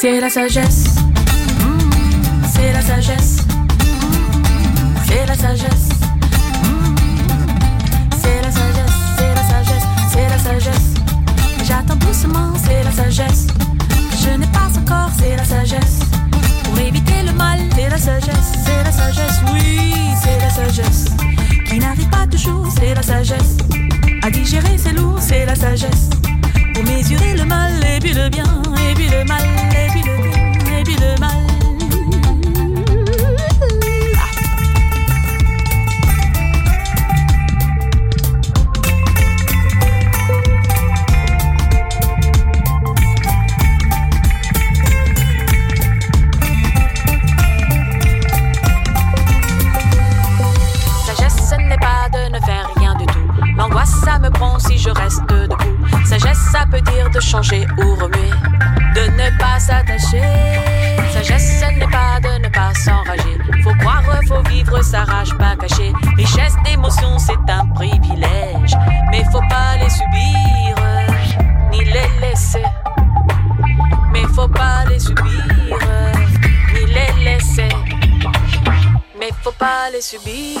C'est la sagesse. C'est la sagesse. C'est la sagesse. C'est la sagesse. C'est la sagesse. C'est la sagesse. J'attends doucement, c'est la sagesse. Je n'ai pas encore, c'est la sagesse. Pour éviter le mal, c'est la sagesse. C'est la sagesse, oui, c'est la sagesse. Qui n'arrive pas toujours, c'est la sagesse. À digérer, c'est lourd, c'est la sagesse. Pour mesurer le mal et puis le bien, et puis le mal, et puis le bien, et puis le mal. Peut dire de changer ou remuer, de ne pas s'attacher. Sagesse, ce n'est pas de ne pas s'enrager. Faut croire, faut vivre sa rage pas cachée. Richesse d'émotions, c'est un privilège, mais faut pas les subir, ni les laisser. Mais faut pas les subir, ni les laisser. Mais faut pas les subir,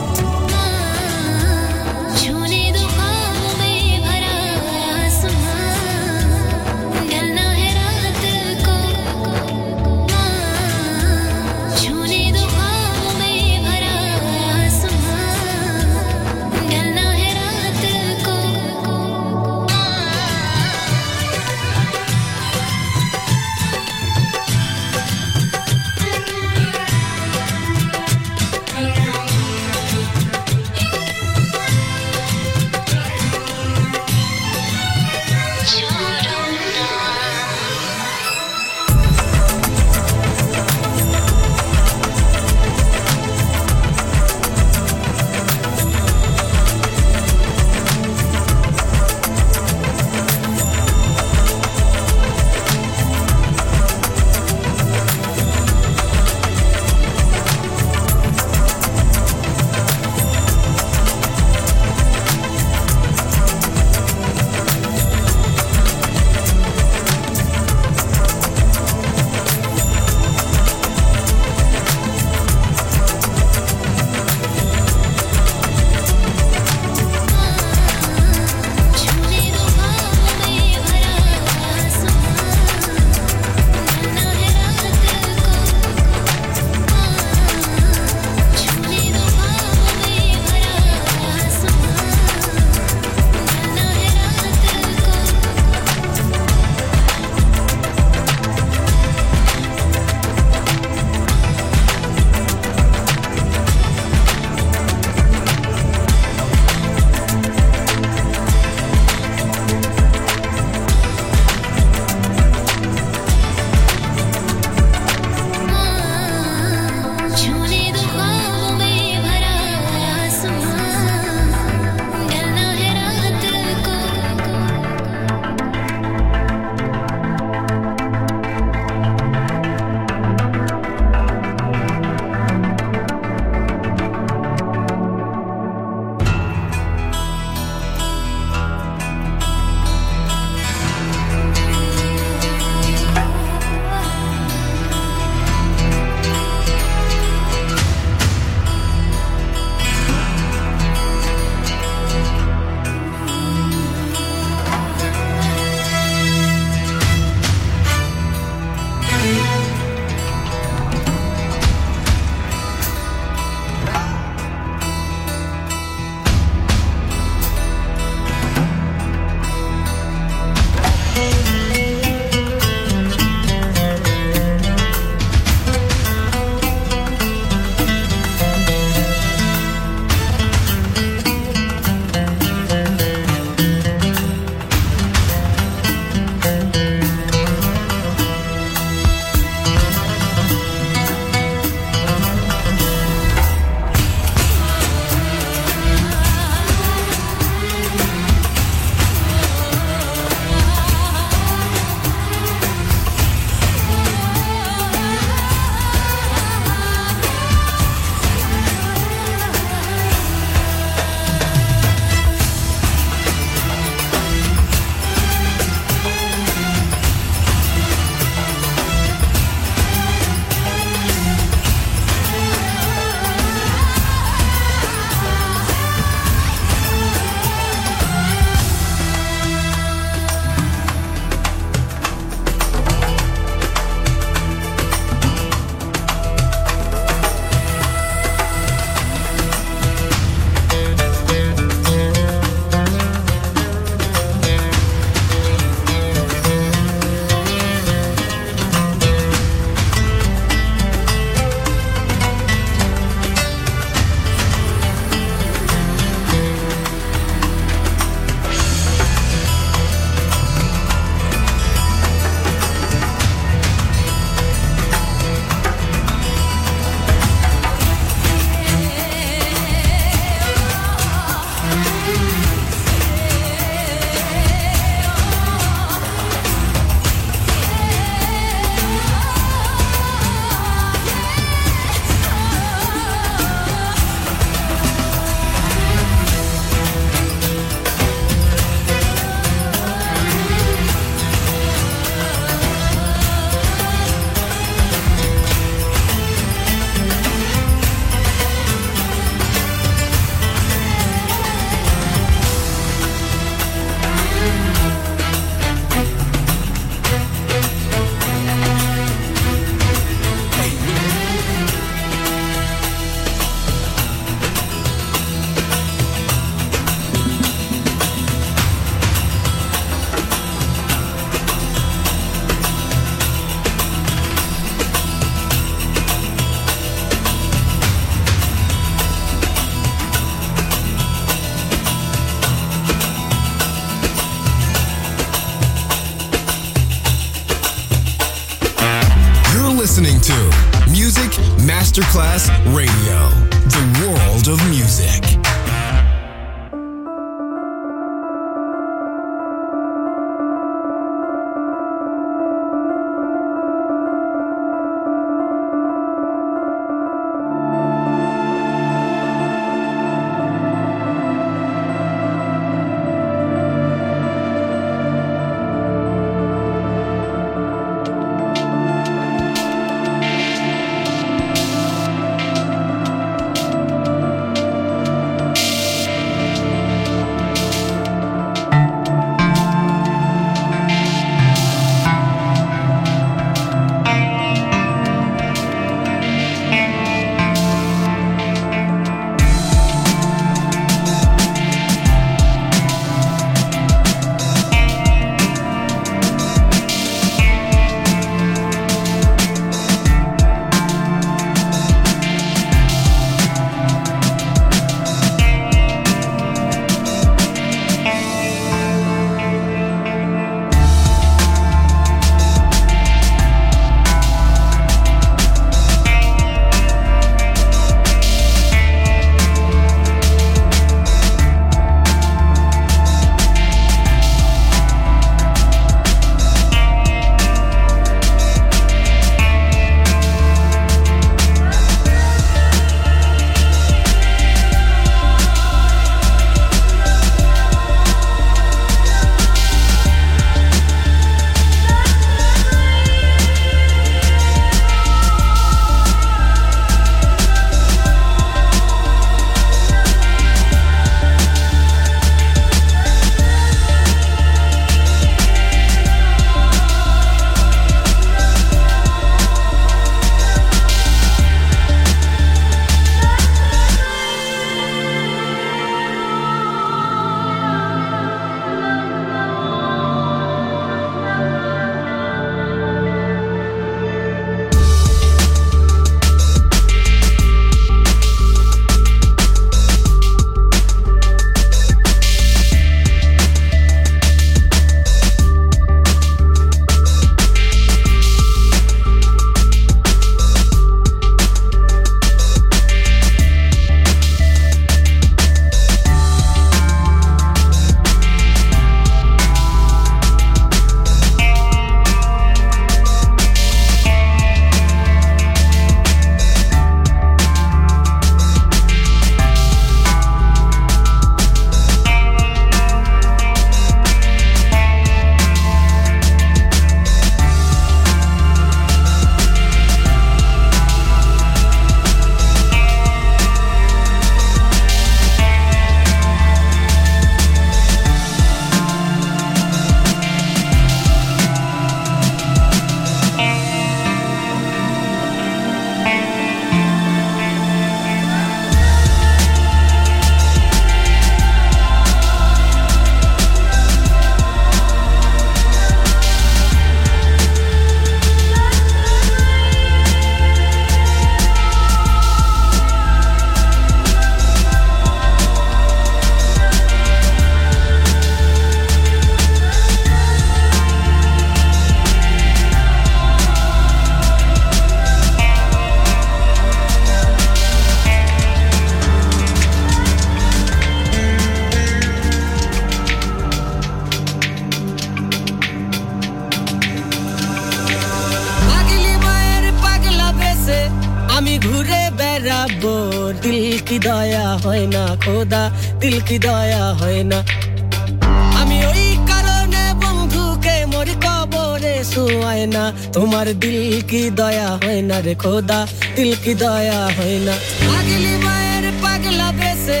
রে খোদা, দিল কি দয়া হয় না। পাগলি মায়ের পাগলা বেসে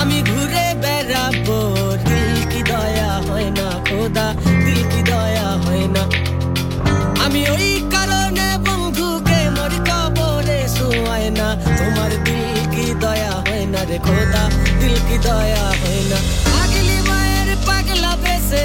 আমি ঘুরে বেড়াবো। দিল কি দয়া হয় না খোদা, দিল কি দয়া হয় না। আমি ওই কারণে বন্ধুকে মোর কবরে শুয়ায় না। তোমার দিল কি দয়া হয় না রে খোদা, দিল কি দয়া হয় না। পাগলি মায়ের পাগলা বেসে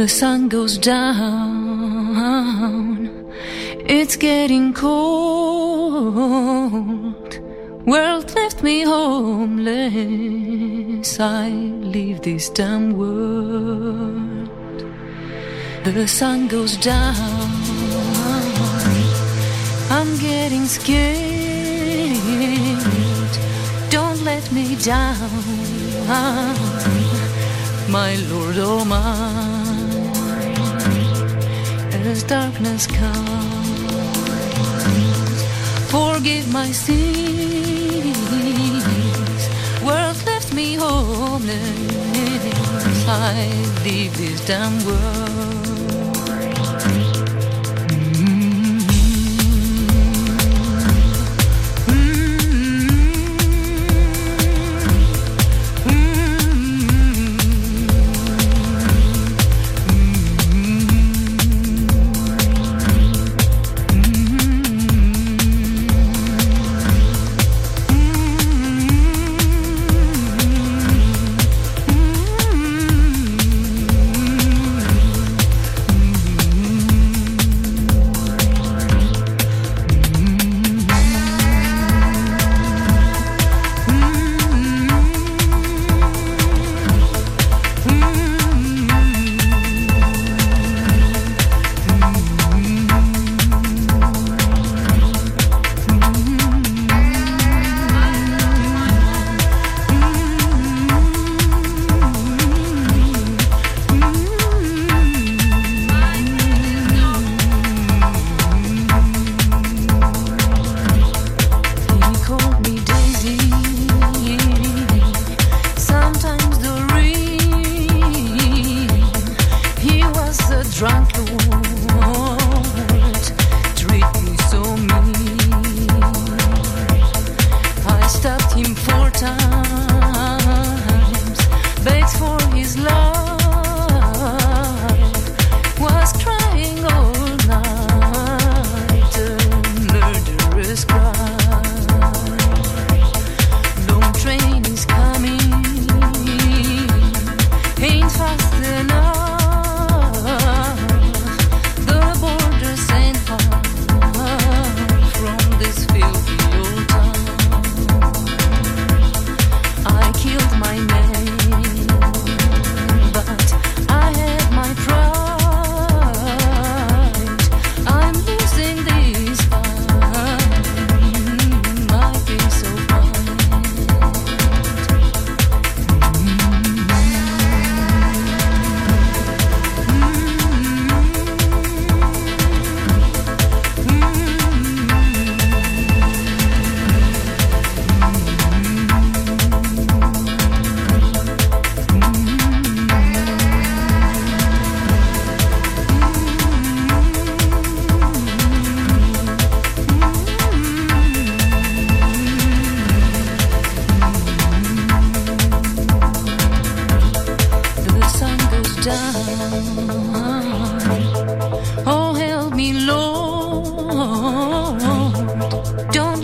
The sun goes down. It's getting cold. World left me homeless. I leave this damn world. The sun goes down. I'm getting scared. Down. My Lord, oh my as darkness comes. Forgive my sins. World left me homeless. I leave this damn world.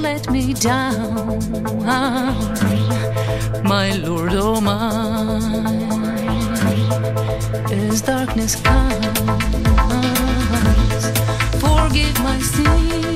let me down, my Lord, oh my. As darkness comes, forgive my sins.